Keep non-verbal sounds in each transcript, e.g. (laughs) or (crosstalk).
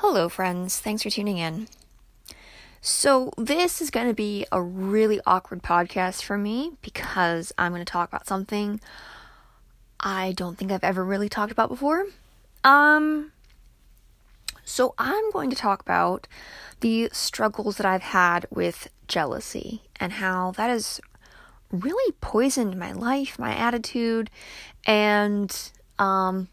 Hello, friends. Thanks for tuning in. So, this is going to be a really awkward podcast for me because I'm going to talk about something I don't think I've ever really talked about before. Um, so, I'm going to talk about the struggles that I've had with jealousy and how that has really poisoned my life, my attitude, and um,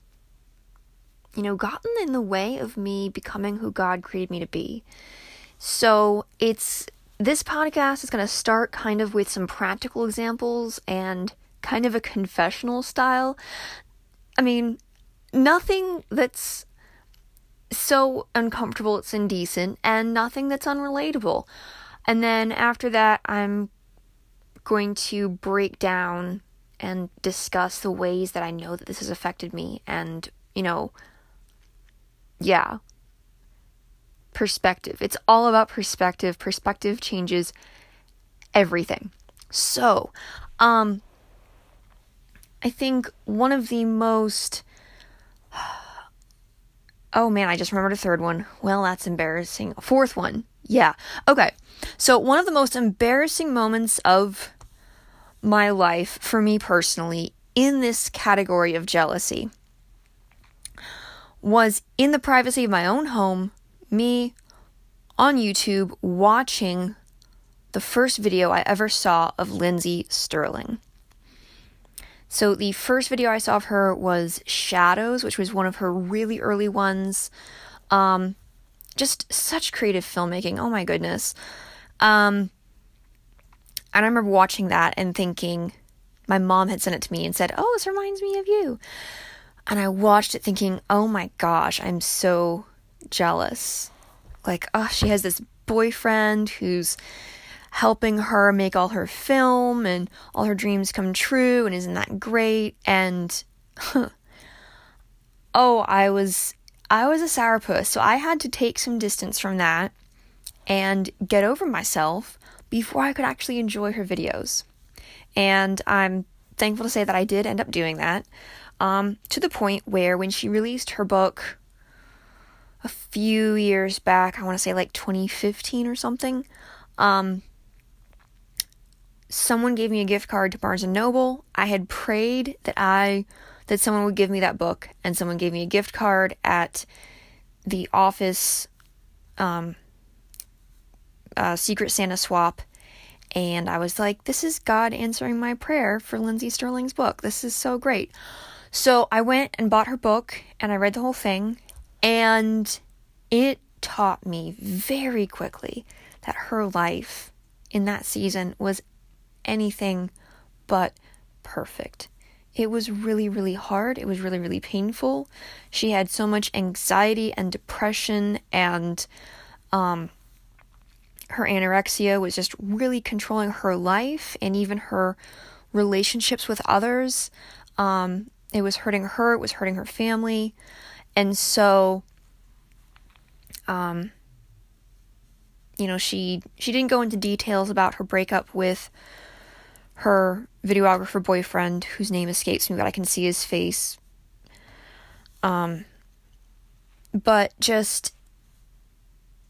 you know, gotten in the way of me becoming who God created me to be. So it's this podcast is going to start kind of with some practical examples and kind of a confessional style. I mean, nothing that's so uncomfortable it's indecent, and nothing that's unrelatable. And then after that, I'm going to break down and discuss the ways that I know that this has affected me and, you know, yeah. Perspective. It's all about perspective. Perspective changes everything. So, um, I think one of the most. (sighs) Oh man, I just remembered a third one. Well, that's embarrassing. Fourth one. Yeah. Okay. So, one of the most embarrassing moments of my life for me personally in this category of jealousy was in the privacy of my own home, me on YouTube watching the first video I ever saw of Lindsey Stirling. So, the first video I saw of her was Shadows, which was one of her really early ones. Um, just such creative filmmaking. Oh my goodness. Um, and I remember watching that and thinking, my mom had sent it to me and said, Oh, this reminds me of you. And I watched it thinking, oh my gosh, I'm so jealous. Like, oh, she has this boyfriend who's helping her make all her film and all her dreams come true, and isn't that great? And huh, (laughs) oh, I was I was a sourpuss, so I had to take some distance from that and get over myself before I could actually enjoy her videos. And I'm thankful to say that I did end up doing that um, to the point where when she released her book a few years back, I want to say like 2015 or something, um, someone gave me a gift card to Barnes and Noble. I had prayed that I that someone would give me that book, and someone gave me a gift card at the office um, uh, Secret Santa swap. And I was like, this is God answering my prayer for Lindsey Stirling's book. This is so great. So I went and bought her book and I read the whole thing, and it taught me very quickly that her life in that season was anything but perfect. It was really, really hard. It was really, really painful. She had so much anxiety and depression, and um, her anorexia was just really controlling her life and even her relationships with others. Um, it was hurting her, it was hurting her family. And so um you know, she she didn't go into details about her breakup with her videographer boyfriend whose name escapes me, but I can see his face. Um but just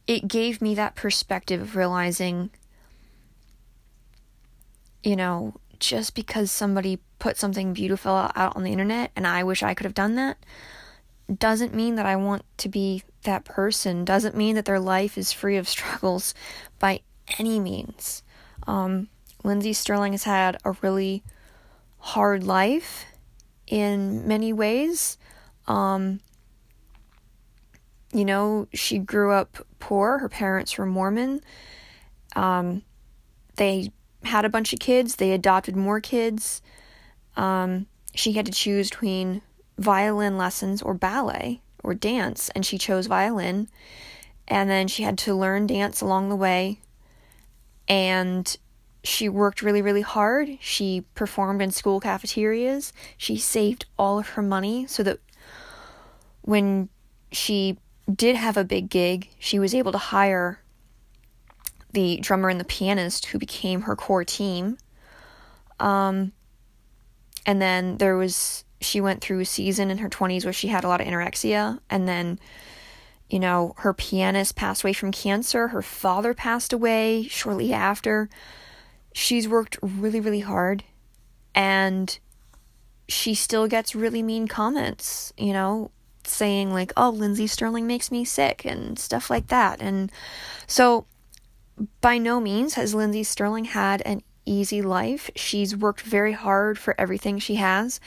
it gave me that perspective of realizing you know, just because somebody put something beautiful out on the internet and I wish I could have done that doesn't mean that I want to be that person, doesn't mean that their life is free of struggles by any means. Um, Lindsey Stirling has had a really hard life in many ways. Um, you know, she grew up poor. Her parents were Mormon. Um, they had a bunch of kids, they adopted more kids. Um, she had to choose between violin lessons or ballet or dance, and she chose violin. And then she had to learn dance along the way. And she worked really, really hard. She performed in school cafeterias. She saved all of her money so that when she did have a big gig, she was able to hire the drummer and the pianist who became her core team. Um, and then there was, she went through a season in her 20s where she had a lot of anorexia. And then you know, her pianist passed away from cancer, her father passed away shortly after. She's worked really, really hard and she still gets really mean comments, you know, saying like, "Oh, Lindsey Stirling makes me sick" and stuff like that. And so by no means has Lindsey Stirling had an easy life. She's worked very hard for everything she has.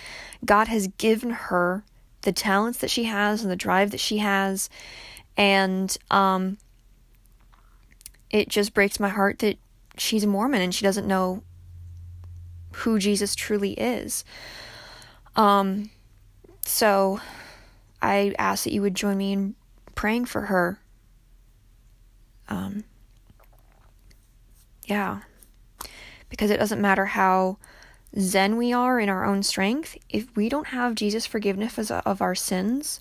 God has given her the talents that she has and the drive that she has. And um, it just breaks my heart that she's a Mormon and she doesn't know who Jesus truly is. Um, so I ask that you would join me in praying for her. Um, yeah. Because it doesn't matter how zen we are in our own strength, if we don't have Jesus' forgiveness of our sins,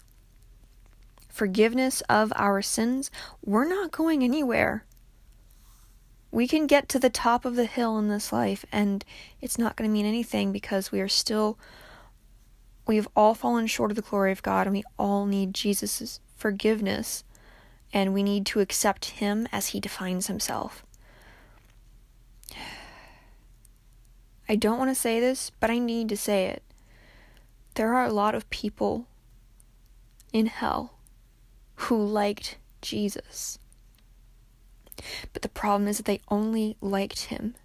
forgiveness of our sins, we're not going anywhere. We can get to the top of the hill in this life, and it's not going to mean anything because we are still, we've all fallen short of the glory of God, and we all need Jesus' forgiveness, and we need to accept Him as He defines Himself. I don't want to say this, but I need to say it. There are a lot of people in hell who liked Jesus. But the problem is that they only liked him.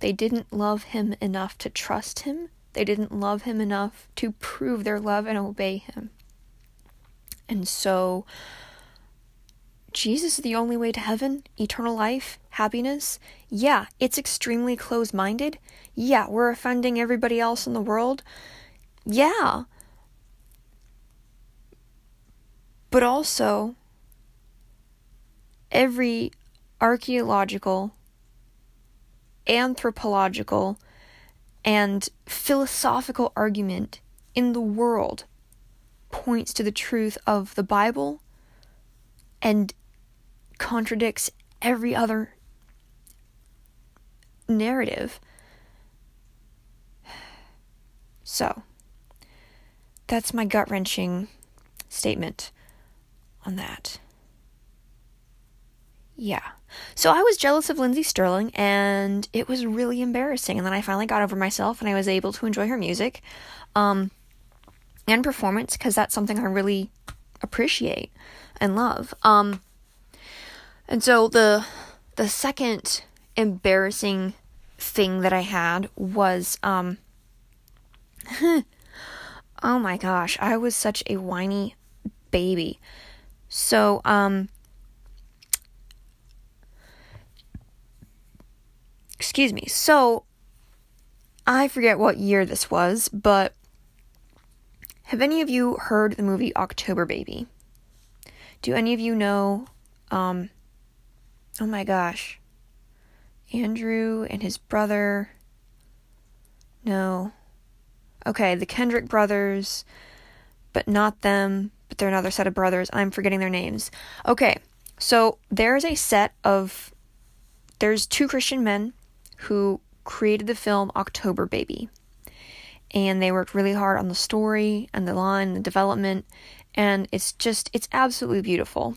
They didn't love him enough to trust him. They didn't love him enough to prove their love and obey him. And so Jesus is the only way to heaven, eternal life, happiness? Yeah, it's extremely close minded. Yeah, we're offending everybody else in the world. Yeah. But also, every archaeological, anthropological, and philosophical argument in the world points to the truth of the Bible and contradicts every other narrative. So, that's my gut wrenching statement on that. Yeah. So I was jealous of Lindsey Stirling and it was really embarrassing. And then I finally got over myself and I was able to enjoy her music um, and performance because that's something I really appreciate and love. Um, and so the the second embarrassing thing that I had was um (laughs) oh my gosh, I was such a whiny baby. So um excuse me. So I forget what year this was, but have any of you heard the movie October Baby? Do any of you know um oh my gosh. Andrew and his brother. No. Okay, the Kendrick brothers, but not them, but they're another set of brothers. I'm forgetting their names. Okay, so there's a set of. There's two Christian men who created the film October Baby. And they worked really hard on the story and the line, and the development, and it's just, it's absolutely beautiful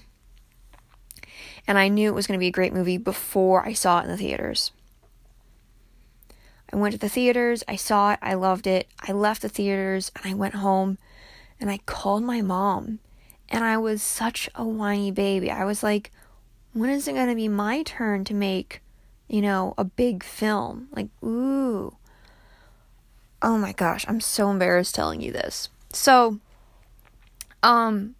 and I knew it was going to be a great movie before I saw it in the theaters. I went to the theaters, I saw it, I loved it. I left the theaters and I went home and I called my mom. And I was such a whiny baby. I was like, when is it going to be my turn to make, you know, a big film? Like, ooh. Oh my gosh, I'm so embarrassed telling you this. So, um,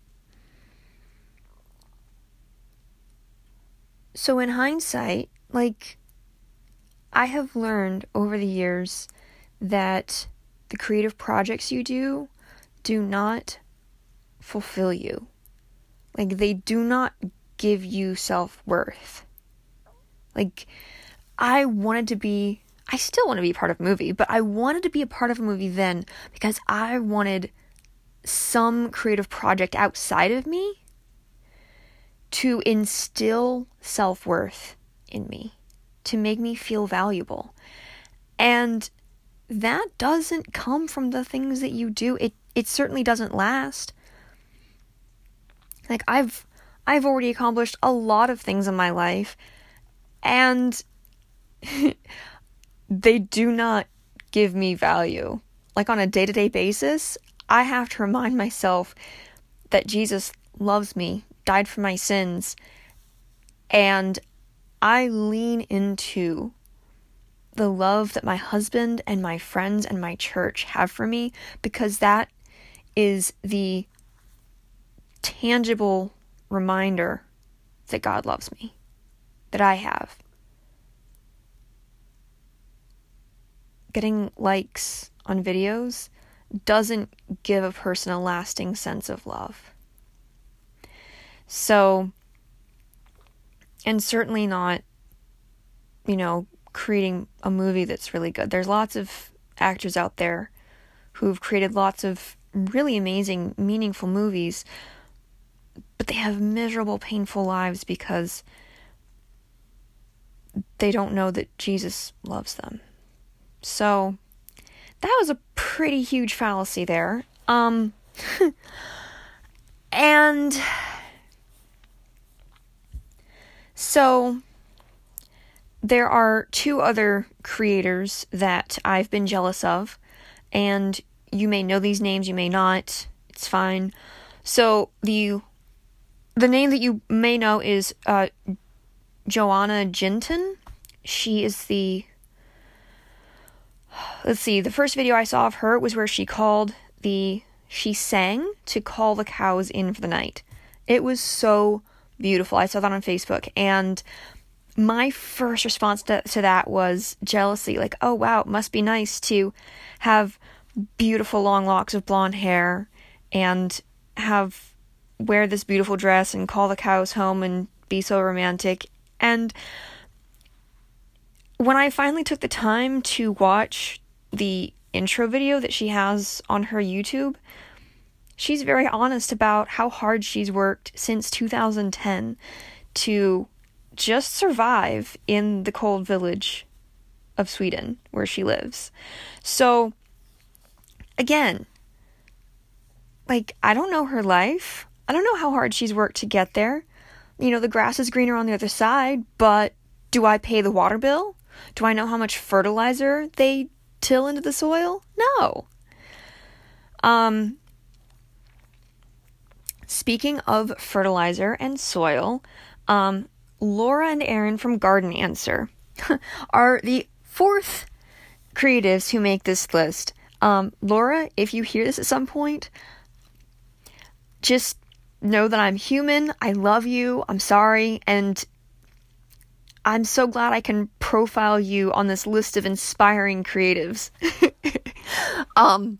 So, in hindsight, like, I have learned over the years that the creative projects you do do not fulfill you. Like, they do not give you self worth. Like, I wanted to be, I still want to be part of a movie, but I wanted to be a part of a movie then because I wanted some creative project outside of me to instill self worth in me, to make me feel valuable. And that doesn't come from the things that you do. It it certainly doesn't last. Like I've I've already accomplished a lot of things in my life and (laughs) they do not give me value. Like on a day-to-day basis, I have to remind myself that Jesus loves me, died for my sins, and I lean into the love that my husband and my friends and my church have for me because that is the tangible reminder that God loves me, that I have. Getting likes on videos doesn't give a person a lasting sense of love. So, and certainly not, you know, creating a movie that's really good. There's lots of actors out there who've created lots of really amazing, meaningful movies, but they have miserable, painful lives because they don't know that Jesus loves them. So, that was a pretty huge fallacy there. Um, (laughs) and so there are two other creators that I've been jealous of, and you may know these names, you may not. It's fine. So the the name that you may know is uh, Joanna Jinton. She is the let's see. The first video I saw of her was where she called the she sang to call the cows in for the night. It was so beautiful. I saw that on Facebook and my first response to, to that was jealousy. Like, oh wow, it must be nice to have beautiful long locks of blonde hair and have wear this beautiful dress and call the cows home and be so romantic. And when I finally took the time to watch the intro video that she has on her YouTube, she's very honest about how hard she's worked since 2010 to just survive in the cold village of Sweden where she lives. So, again, like, I don't know her life. I don't know how hard she's worked to get there. You know, the grass is greener on the other side, but do I pay the water bill? Do I know how much fertilizer they till into the soil? No. Um, speaking of fertilizer and soil, um, Laura and Aaron from Garden Answer (laughs) are the fourth creatives who make this list. Um, Laura, if you hear this at some point, just know that I'm human. I love you. I'm sorry. And I'm so glad I can profile you on this list of inspiring creatives. (laughs) um,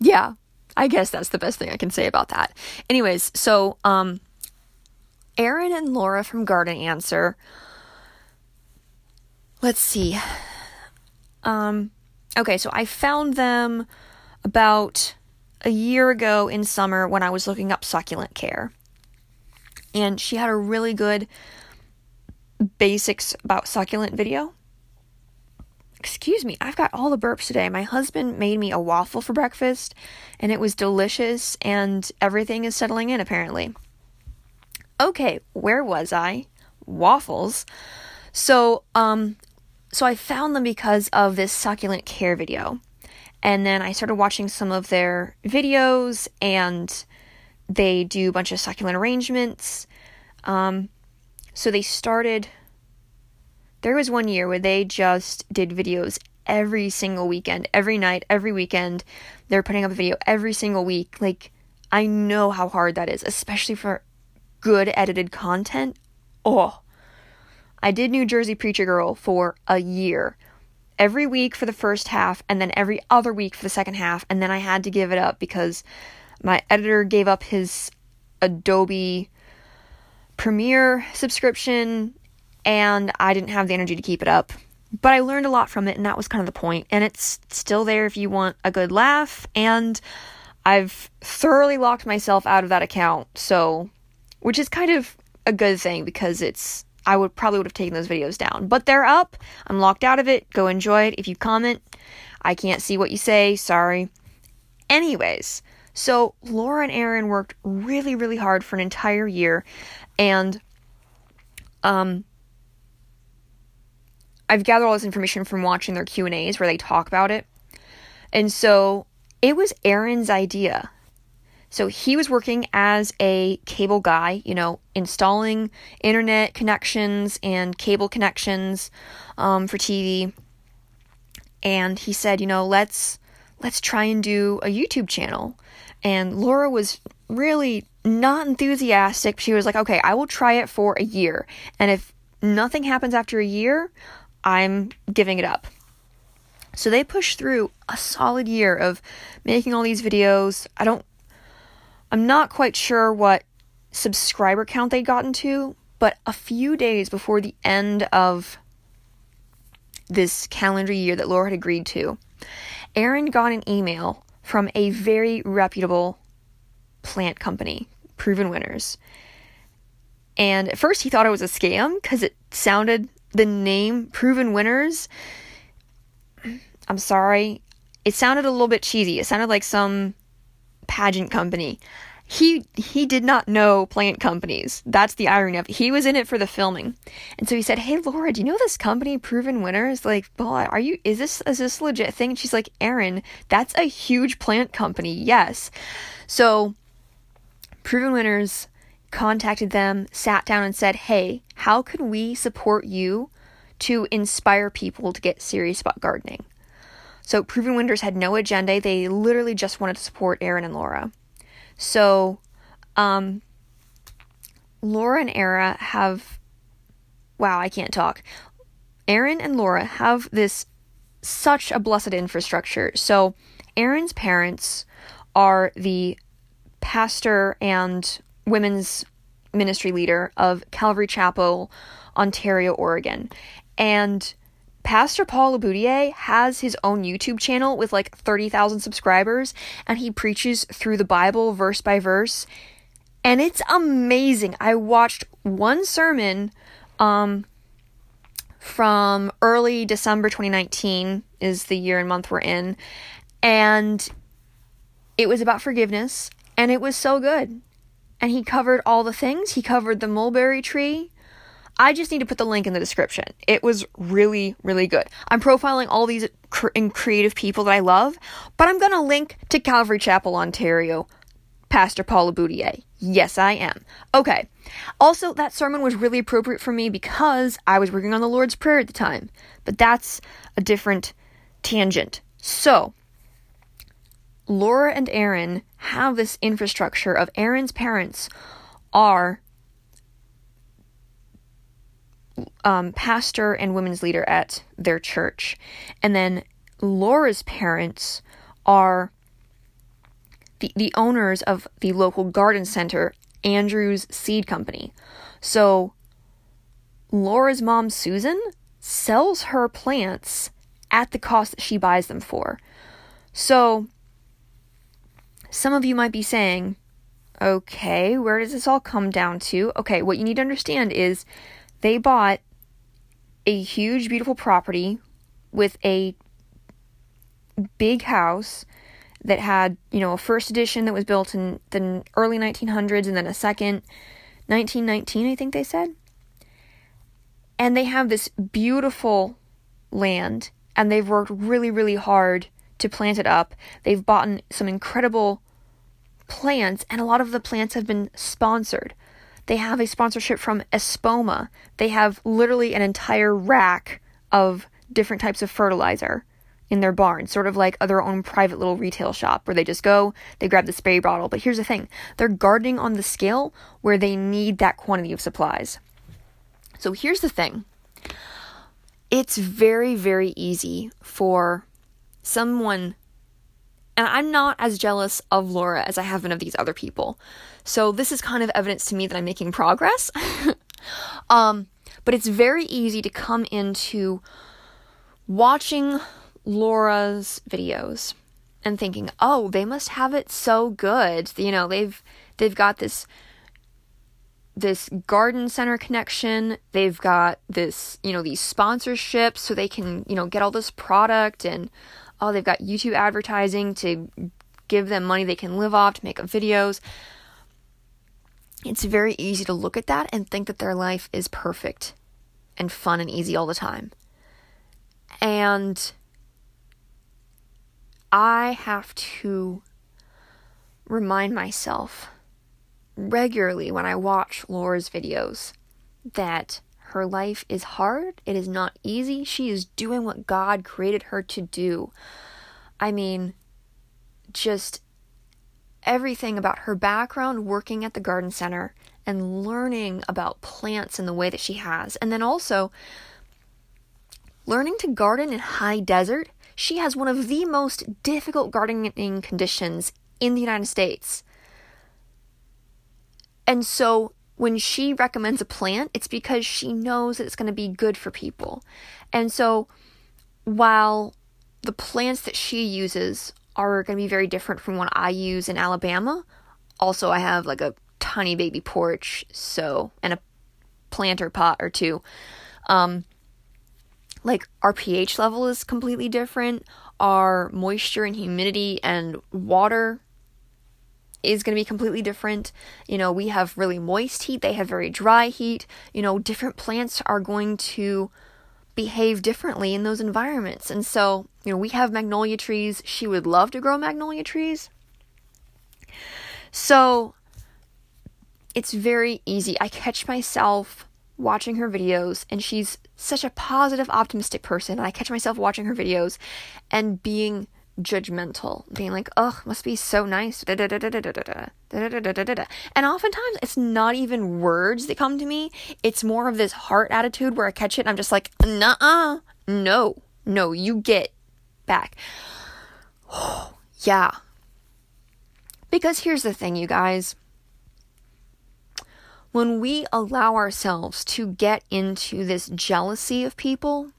yeah, I guess that's the best thing I can say about that. Anyways, so, um, Aaron and Laura from Garden Answer. Let's see. Um, okay, so I found them about a year ago in summer when I was looking up succulent care. And she had a really good basics about succulent video. Excuse me, I've got all the burps today. My husband made me a waffle for breakfast and it was delicious and everything is settling in apparently. Okay, where was I? Waffles. So, um, so I found them because of this succulent care video. And then I started watching some of their videos and they do a bunch of succulent arrangements. Um, so they started there was one year where they just did videos every single weekend, every night, every weekend. They're putting up a video every single week. Like I know how hard that is, especially for good edited content. Oh, I did New Jersey Preacher Girl for a year. Every week for the first half, and then every other week for the second half, and then I had to give it up because my editor gave up his Adobe Premiere subscription, and I didn't have the energy to keep it up. But I learned a lot from it, and that was kind of the point. And it's still there if you want a good laugh, and I've thoroughly locked myself out of that account, so which is kind of a good thing because it's I would probably would have taken those videos down. But they're up. I'm locked out of it. Go enjoy it. If you comment, I can't see what you say. Sorry. Anyways, So Laura and Aaron worked really, really hard for an entire year, and um, I've gathered all this information from watching their Q and A's where they talk about it, and so it was Aaron's idea. So he was working as a cable guy, you know, installing internet connections and cable connections um, for TV. And he said, you know, let's let's try and do a YouTube channel. And Laura was really not enthusiastic. She was like, okay, I will try it for a year. And if nothing happens after a year, I'm giving it up. So they pushed through a solid year of making all these videos. I don't, I'm not quite sure what subscriber count they'd gotten to, but a few days before the end of this calendar year that Laura had agreed to, Aaron got an email from a very reputable plant company, Proven Winners. And at first he thought it was a scam because it sounded, the name Proven Winners, I'm sorry, it sounded a little bit cheesy. It sounded like some pageant company he he did not know plant companies. That's the irony of it. He was in it for the filming. And so he said, Hey Laura, do you know this company, Proven Winners? Like, well, are you is this is this legit thing? And she's like, Aaron, that's a huge plant company, yes. So Proven Winners contacted them, sat down and said, Hey, how can we support you to inspire people to get serious about gardening? So Proven Winners had no agenda. They literally just wanted to support Aaron and Laura. So, um, Laura and Era have, wow, I can't talk. Aaron and Laura have this such a blessed infrastructure. So, Aaron's parents are the pastor and women's ministry leader of Calvary Chapel, Ontario, Oregon. And Pastor Paul LeBoutillier has his own YouTube channel with like 30,000 subscribers, and he preaches through the Bible verse by verse. And it's amazing. I watched one sermon um, from early December 2019, is the year and month we're in, and it was about forgiveness, and it was so good. And he covered all the things. He covered the mulberry tree. I just need to put the link in the description. It was really, really good. I'm profiling all these cr- creative people that I love, but I'm going to link to Calvary Chapel, Ontario, Pastor Paul LeBoutillier. Yes, I am. Okay. Also, that sermon was really appropriate for me because I was working on the Lord's Prayer at the time, but that's a different tangent. So, Laura and Aaron have this infrastructure of Aaron's parents are um, pastor and women's leader at their church. And then Laura's parents are the, the owners of the local garden center, Andrews Seed Company. So Laura's mom, Susan, sells her plants at the cost that she buys them for. So some of you might be saying, okay, where does this all come down to? Okay, what you need to understand is they bought a huge, beautiful property with a big house that had, you know, a first edition that was built in the early 1900s and then a second 1919, I think they said. And they have this beautiful land and they've worked really, really hard to plant it up. They've bought some incredible plants and a lot of the plants have been sponsored. They have a sponsorship from Espoma. They have literally an entire rack of different types of fertilizer in their barn, sort of like their own private little retail shop where they just go, they grab the spray bottle. But here's the thing they're gardening on the scale where they need that quantity of supplies. So here's the thing it's very, very easy for someone and I'm not as jealous of Laura as I have been of these other people. So this is kind of evidence to me that I'm making progress. (laughs) um, but it's very easy to come into watching Laura's videos and thinking, "Oh, they must have it so good." You know, they've they've got this this garden center connection. They've got this, you know, these sponsorships so they can, you know, get all this product and oh, they've got YouTube advertising to give them money they can live off to make up videos. It's very easy to look at that and think that their life is perfect and fun and easy all the time. And I have to remind myself regularly when I watch Laura's videos that her life is hard, it is not easy. She is doing what God created her to do. I mean, just everything about her background working at the garden center and learning about plants in the way that she has. And then also learning to garden in high desert. She has one of the most difficult gardening conditions in the United States. And so when she recommends a plant, it's because she knows that it's going to be good for people. And so while the plants that she uses are going to be very different from what I use in Alabama, also I have like a tiny baby porch, so and a planter pot or two. Um like our pH level is completely different. Our moisture and humidity and water is going to be completely different. You know, we have really moist heat, they have very dry heat. You know, different plants are going to behave differently in those environments. And so, you know, we have magnolia trees. She would love to grow magnolia trees. So, it's very easy. I catch myself watching her videos and she's such a positive optimistic person and I catch myself watching her videos and being judgmental, being like, "Oh, must be so nice." And oftentimes it's not even words that come to me. It's more of this heart attitude where I catch it and I'm just like, "Nuh-uh. No. No, you get back." yeah. Because here's the thing, you guys. When we allow ourselves to get into this jealousy of people,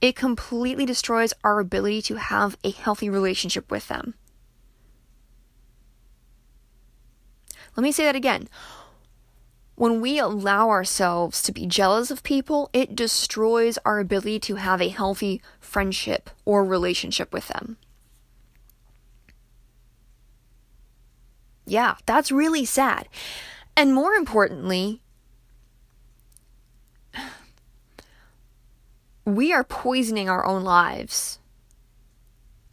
it completely destroys our ability to have a healthy relationship with them. Let me say that again. When we allow ourselves to be jealous of people, it destroys our ability to have a healthy friendship or relationship with them. Yeah, that's really sad. And more importantly, we are poisoning our own lives.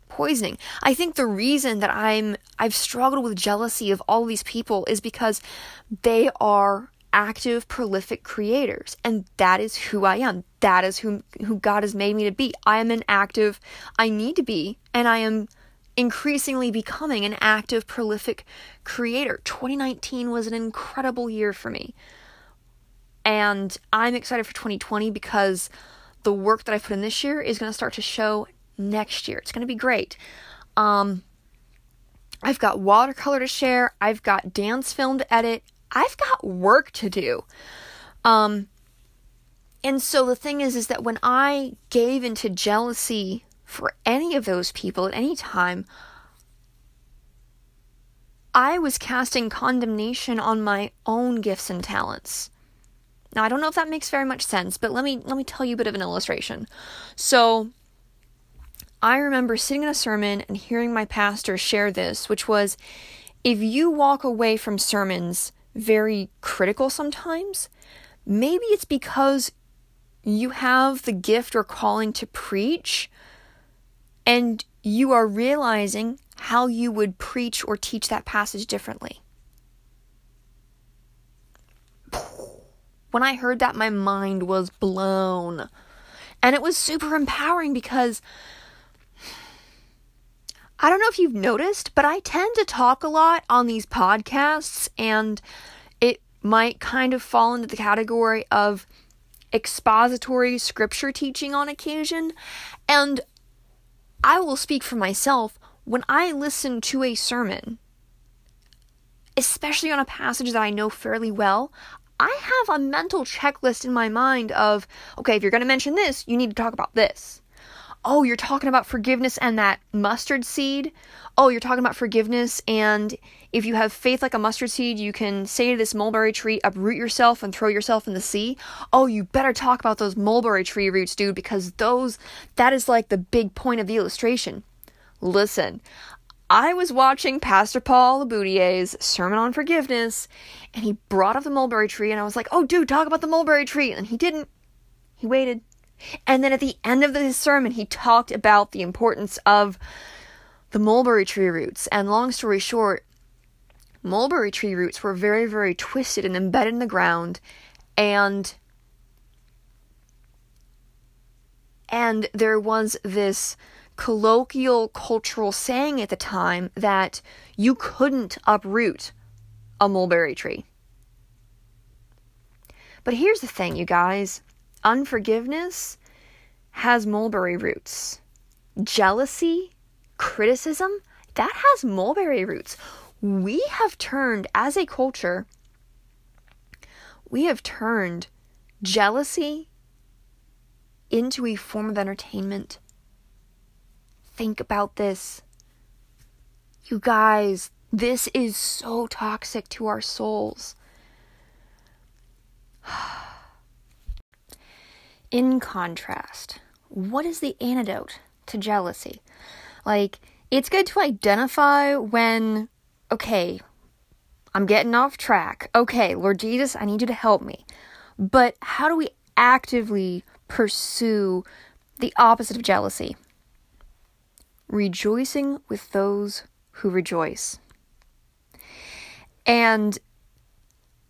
Poisoning. I think the reason that I'm I've struggled with jealousy of all these people is because they are active prolific creators and that is who I am. That is who who God has made me to be. I am an active I need to be and I am increasingly becoming an active prolific creator. 2019 was an incredible year for me. And I'm excited for 2020 because the work that I put in this year is going to start to show next year. It's going to be great. Um, I've got watercolor to share. I've got dance film to edit. I've got work to do. Um, and so the thing is, is that when I gave into jealousy for any of those people at any time, I was casting condemnation on my own gifts and talents. Now I don't know if that makes very much sense, but let me let me tell you a bit of an illustration. So I remember sitting in a sermon and hearing my pastor share this, which was if you walk away from sermons very critical sometimes, maybe it's because you have the gift or calling to preach and you are realizing how you would preach or teach that passage differently. When I heard that, my mind was blown. And it was super empowering because I don't know if you've noticed, but I tend to talk a lot on these podcasts, and it might kind of fall into the category of expository scripture teaching on occasion. And I will speak for myself when I listen to a sermon, especially on a passage that I know fairly well, I have a mental checklist in my mind of, okay, if you're going to mention this, you need to talk about this. Oh, you're talking about forgiveness and that mustard seed. Oh, you're talking about forgiveness, and if you have faith like a mustard seed, you can say to this mulberry tree, uproot yourself and throw yourself in the sea. Oh, you better talk about those mulberry tree roots, dude, because those, that is like the big point of the illustration. Listen, I was watching Pastor Paul LeBoutillier's Sermon on Forgiveness, and he brought up the mulberry tree, and I was like, oh, dude, talk about the mulberry tree. And he didn't. He waited. And then at the end of his sermon, he talked about the importance of the mulberry tree roots. And long story short, mulberry tree roots were very, very twisted and embedded in the ground. And and there was this colloquial cultural saying at the time that you couldn't uproot a mulberry tree. But here's the thing, you guys unforgiveness has mulberry roots. Jealousy, criticism, that has mulberry roots. We have turned, as a culture, we have turned jealousy into a form of entertainment think about this. You guys, this is so toxic to our souls. (sighs) In contrast, what is the antidote to jealousy? Like, it's good to identify when, okay, I'm getting off track. Okay, Lord Jesus, I need you to help me. But how do we actively pursue the opposite of jealousy? Rejoicing with those who rejoice. And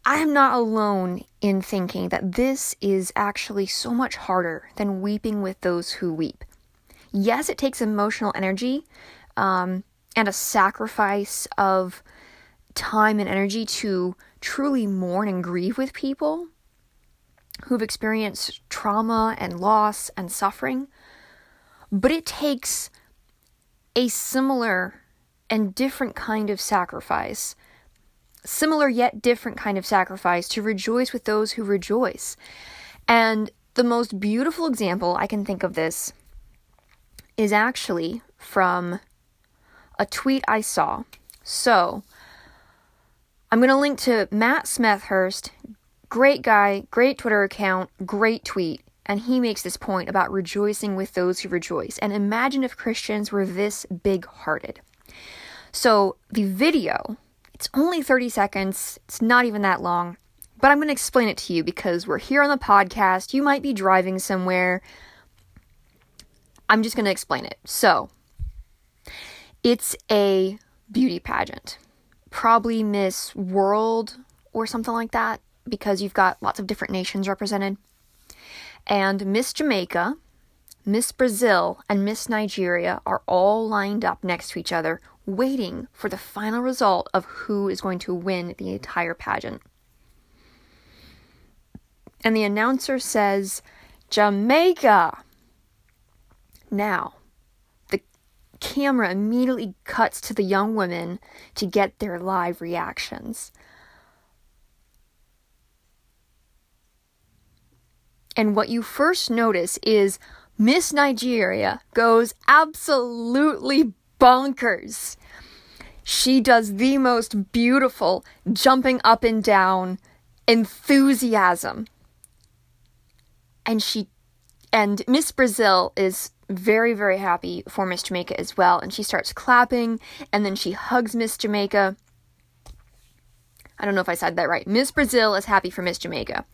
I am not alone in thinking that this is actually so much harder than weeping with those who weep. Yes, it takes emotional energy um, and a sacrifice of time and energy to truly mourn and grieve with people who've experienced trauma and loss and suffering. But it takes a similar and different kind of sacrifice, similar yet different kind of sacrifice to rejoice with those who rejoice. And the most beautiful example I can think of this is actually from a tweet I saw. So, I'm going to link to Matt Smethurst, great guy, great Twitter account, great tweet. And he makes this point about rejoicing with those who rejoice. And imagine if Christians were this big hearted. So the video, it's only 30 seconds, it's not even that long, but I'm going to explain it to you because we're here on the podcast. You might be driving somewhere. I'm just going to explain it. So it's a beauty pageant, probably Miss World or something like that, because you've got lots of different nations represented. And Miss Jamaica, Miss Brazil, and Miss Nigeria are all lined up next to each other, waiting for the final result of who is going to win the entire pageant. And the announcer says, Jamaica! Now, the camera immediately cuts to the young women to get their live reactions. And what you first notice is Miss Nigeria goes absolutely bonkers. She does the most beautiful jumping up and down enthusiasm. And she and Miss Brazil is very very happy for Miss Jamaica as well and she starts clapping and then she hugs Miss Jamaica I don't know if I said that right. Miss Brazil is happy for Miss Jamaica.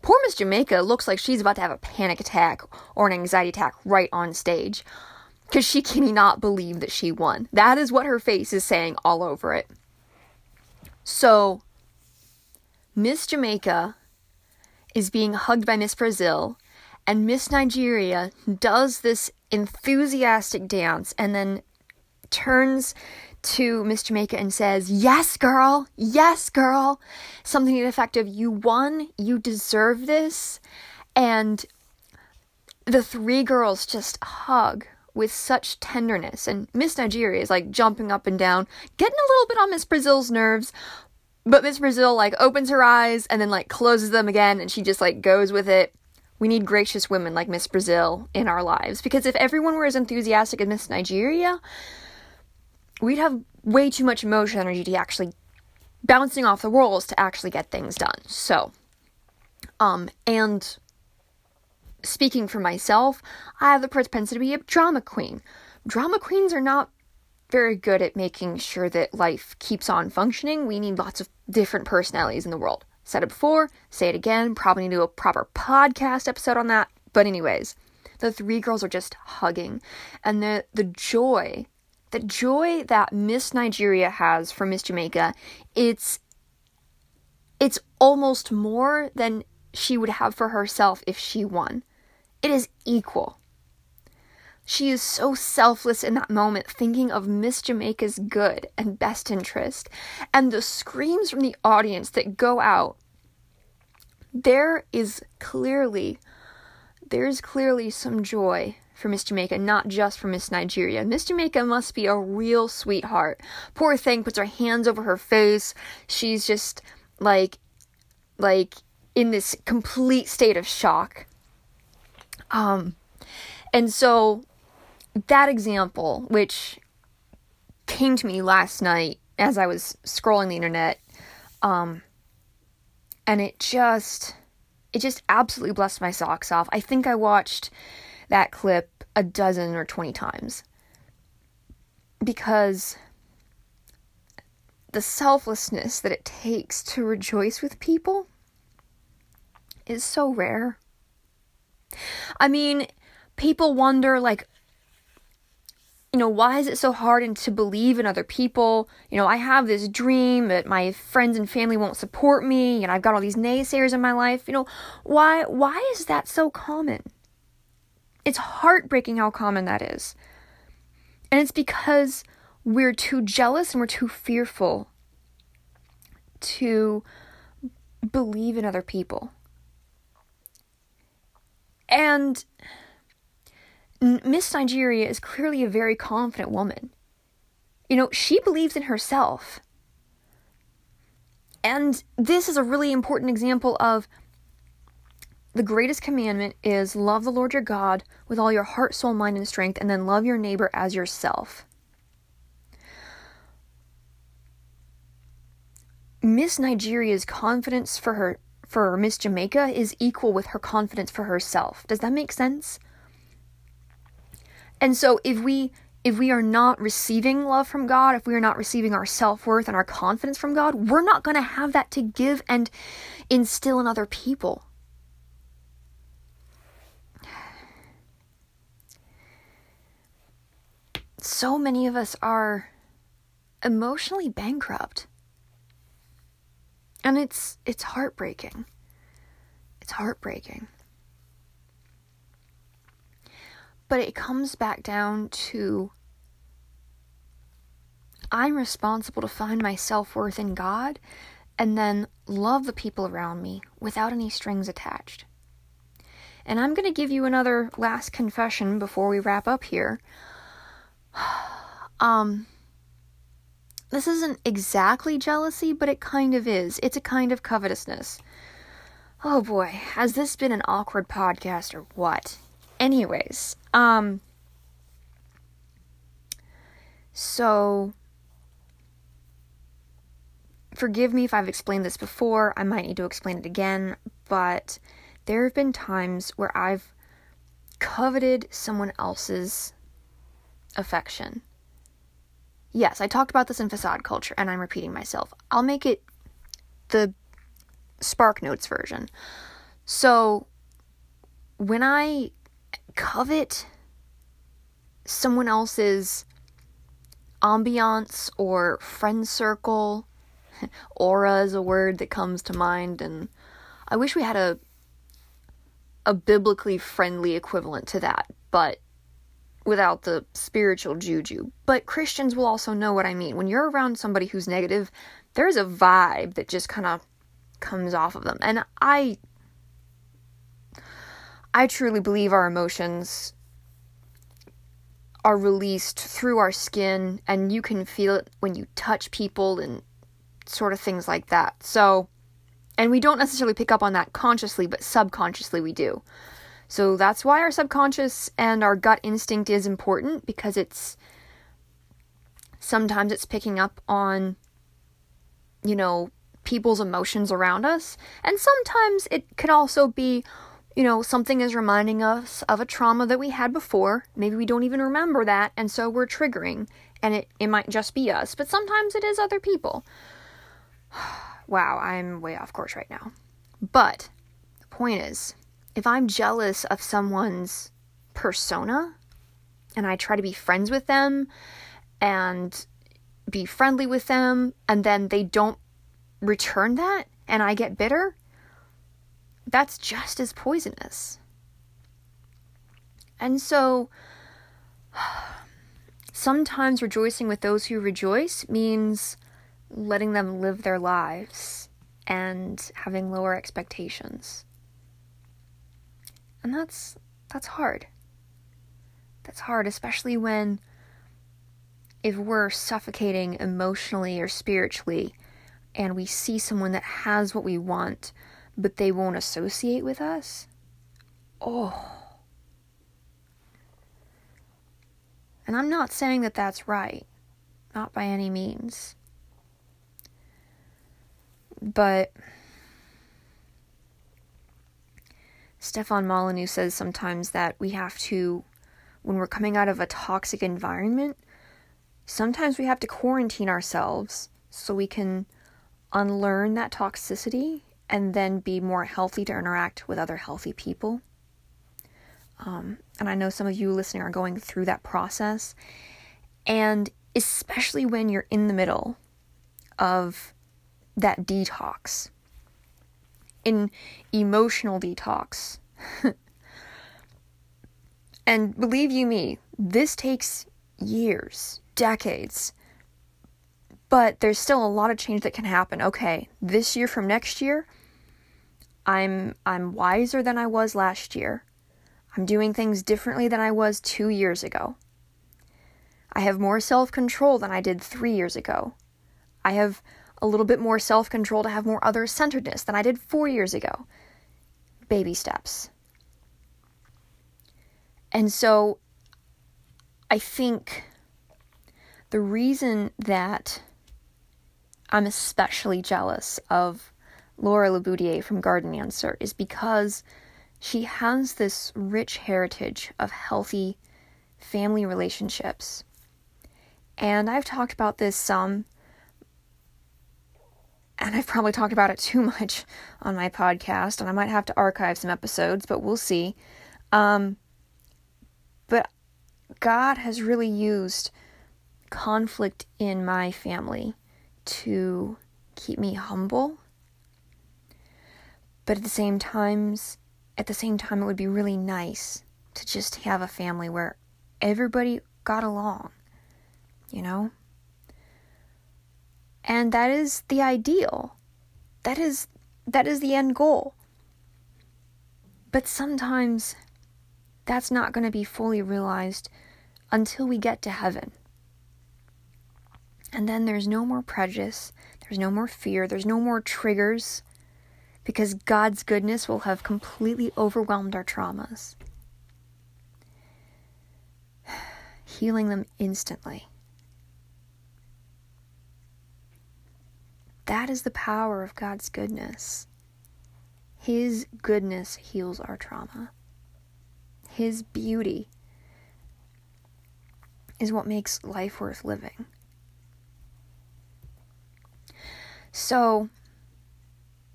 Poor Miss Jamaica looks like she's about to have a panic attack or an anxiety attack right on stage because she cannot believe that she won. That is what her face is saying all over it. So, Miss Jamaica is being hugged by Miss Brazil, and Miss Nigeria does this enthusiastic dance and then turns to Miss Jamaica and says, Yes, girl, yes, girl. Something to the effect of, You won, you deserve this. And the three girls just hug with such tenderness. And Miss Nigeria is like jumping up and down, getting a little bit on Miss Brazil's nerves. But Miss Brazil like opens her eyes and then like closes them again and she just like goes with it. We need gracious women like Miss Brazil in our lives because if everyone were as enthusiastic as Miss Nigeria, we'd have way too much emotion energy to actually bouncing off the walls to actually get things done. So, um, and speaking for myself, I have the propensity to be a drama queen. Drama queens are not very good at making sure that life keeps on functioning. We need lots of different personalities in the world. Said it before, say it again, probably need to do a proper podcast episode on that. But anyways, the three girls are just hugging. And the the joy, the joy that Miss Nigeria has for Miss Jamaica, it's it's almost more than she would have for herself if she won. It is equal. She is so selfless in that moment, thinking of Miss Jamaica's good and best interest. And the screams from the audience that go out, there is clearly, there's clearly some joy for Miss Jamaica, not just for Miss Nigeria. Miss Jamaica must be a real sweetheart. Poor thing puts her hands over her face. She's just like, like in this complete state of shock. Um, and so that example, which came to me last night as I was scrolling the internet, um, and it just, it just absolutely blessed my socks off. I think I watched that clip a dozen or 20 times because the selflessness that it takes to rejoice with people is so rare. I mean, people wonder, like, you know, why is it so hard to believe in other people? You know, I have this dream that my friends and family won't support me, and I've got all these naysayers in my life. You know, why why is that so common? It's heartbreaking how common that is. And it's because we're too jealous and we're too fearful to believe in other people. And Miss Nigeria is clearly a very confident woman. You know, she believes in herself. And this is a really important example of the greatest commandment is love the Lord your God with all your heart, soul, mind, and strength, and then love your neighbor as yourself. Miss Nigeria's confidence for her for Miss Jamaica is equal with her confidence for herself. Does that make sense? And so if we if we are not receiving love from God, if we are not receiving our self-worth and our confidence from God, we're not going to have that to give and instill in other people. So many of us are emotionally bankrupt. And it's it's heartbreaking. It's heartbreaking. But it comes back down to I'm responsible to find my self worth in God and then love the people around me without any strings attached. And I'm going to give you another last confession before we wrap up here. (sighs) um, this isn't exactly jealousy, but it kind of is. It's a kind of covetousness. Oh boy, has this been an awkward podcast or what? Anyways, um so forgive me if I've explained this before. I might need to explain it again, but there have been times where I've coveted someone else's affection. Yes, I talked about this in facade culture and I'm repeating myself. I'll make it the Spark Notes version. So when I covet someone else's ambiance or friend circle. (laughs) Aura is a word that comes to mind, and I wish we had a a biblically friendly equivalent to that, but without the spiritual juju. But Christians will also know what I mean. When you're around somebody who's negative, there's a vibe that just kind of comes off of them. And I I truly believe our emotions are released through our skin, and you can feel it when you touch people and sort of things like that. So, and we don't necessarily pick up on that consciously, but subconsciously we do. So that's why our subconscious and our gut instinct is important because it's sometimes it's picking up on, you know, people's emotions around us, and sometimes it can also be you know, something is reminding us of a trauma that we had before. Maybe we don't even remember that, and so we're triggering. And it, it might just be us, but sometimes it is other people. (sighs) wow, I'm way off course right now. But the point is, if I'm jealous of someone's persona and I try to be friends with them and be friendly with them, and then they don't return that and I get bitter, that's just as poisonous. And so, (sighs) sometimes rejoicing with those who rejoice means letting them live their lives and having lower expectations. And that's that's hard. That's hard, especially when if we're suffocating emotionally or spiritually and we see someone that has what we want, but they won't associate with us. Oh. And I'm not saying that that's right, not by any means. But Stefan Molyneux says sometimes that we have to, when we're coming out of a toxic environment, sometimes we have to quarantine ourselves so we can unlearn that toxicity and then be more healthy to interact with other healthy people. Um, and I know some of you listening are going through that process. And especially when you're in the middle of that detox, in emotional detox. (laughs) and believe you me, this takes years, decades but there's still a lot of change that can happen. Okay, this year from next year, I'm I'm wiser than I was last year. I'm doing things differently than I was 2 years ago. I have more self-control than I did 3 years ago. I have a little bit more self-control to have more other-centeredness than I did 4 years ago. Baby steps. And so I think the reason that I'm especially jealous of Laura LeBoutillier from Garden Answer is because she has this rich heritage of healthy family relationships. And I've talked about this some, and I've probably talked about it too (laughs) much on my podcast, and I might have to archive some episodes, but we'll see. Um, but God has really used conflict in my family to keep me humble. But at the same times, at the same time it would be really nice to just have a family where everybody got along, you know? And that is the ideal. That is that is the end goal. But sometimes that's not going to be fully realized until we get to heaven. And then there's no more prejudice, there's no more fear, there's no more triggers, because God's goodness will have completely overwhelmed our traumas, (sighs) healing them instantly. That is the power of God's goodness. His goodness heals our trauma. His beauty is what makes life worth living. So,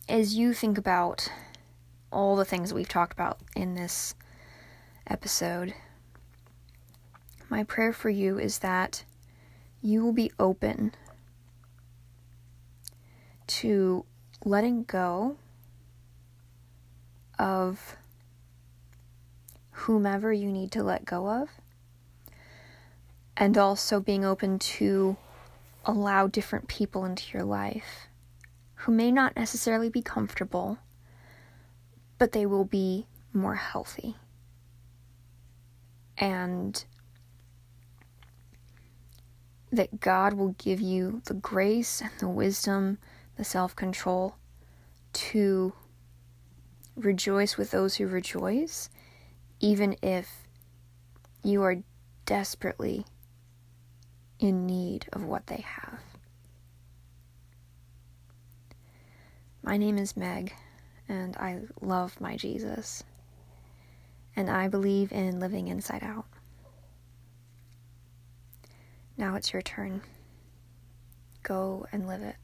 as you think about all the things that we've talked about in this episode, my prayer for you is that you will be open to letting go of whomever you need to let go of, and also being open to allow different people into your life who may not necessarily be comfortable, but they will be more healthy. And that God will give you the grace and the wisdom, the self control to rejoice with those who rejoice, even if you are desperately in need of what they have. My name is Meg, and I love my Jesus. and I believe in living inside out. Now it's your turn. Go and live it.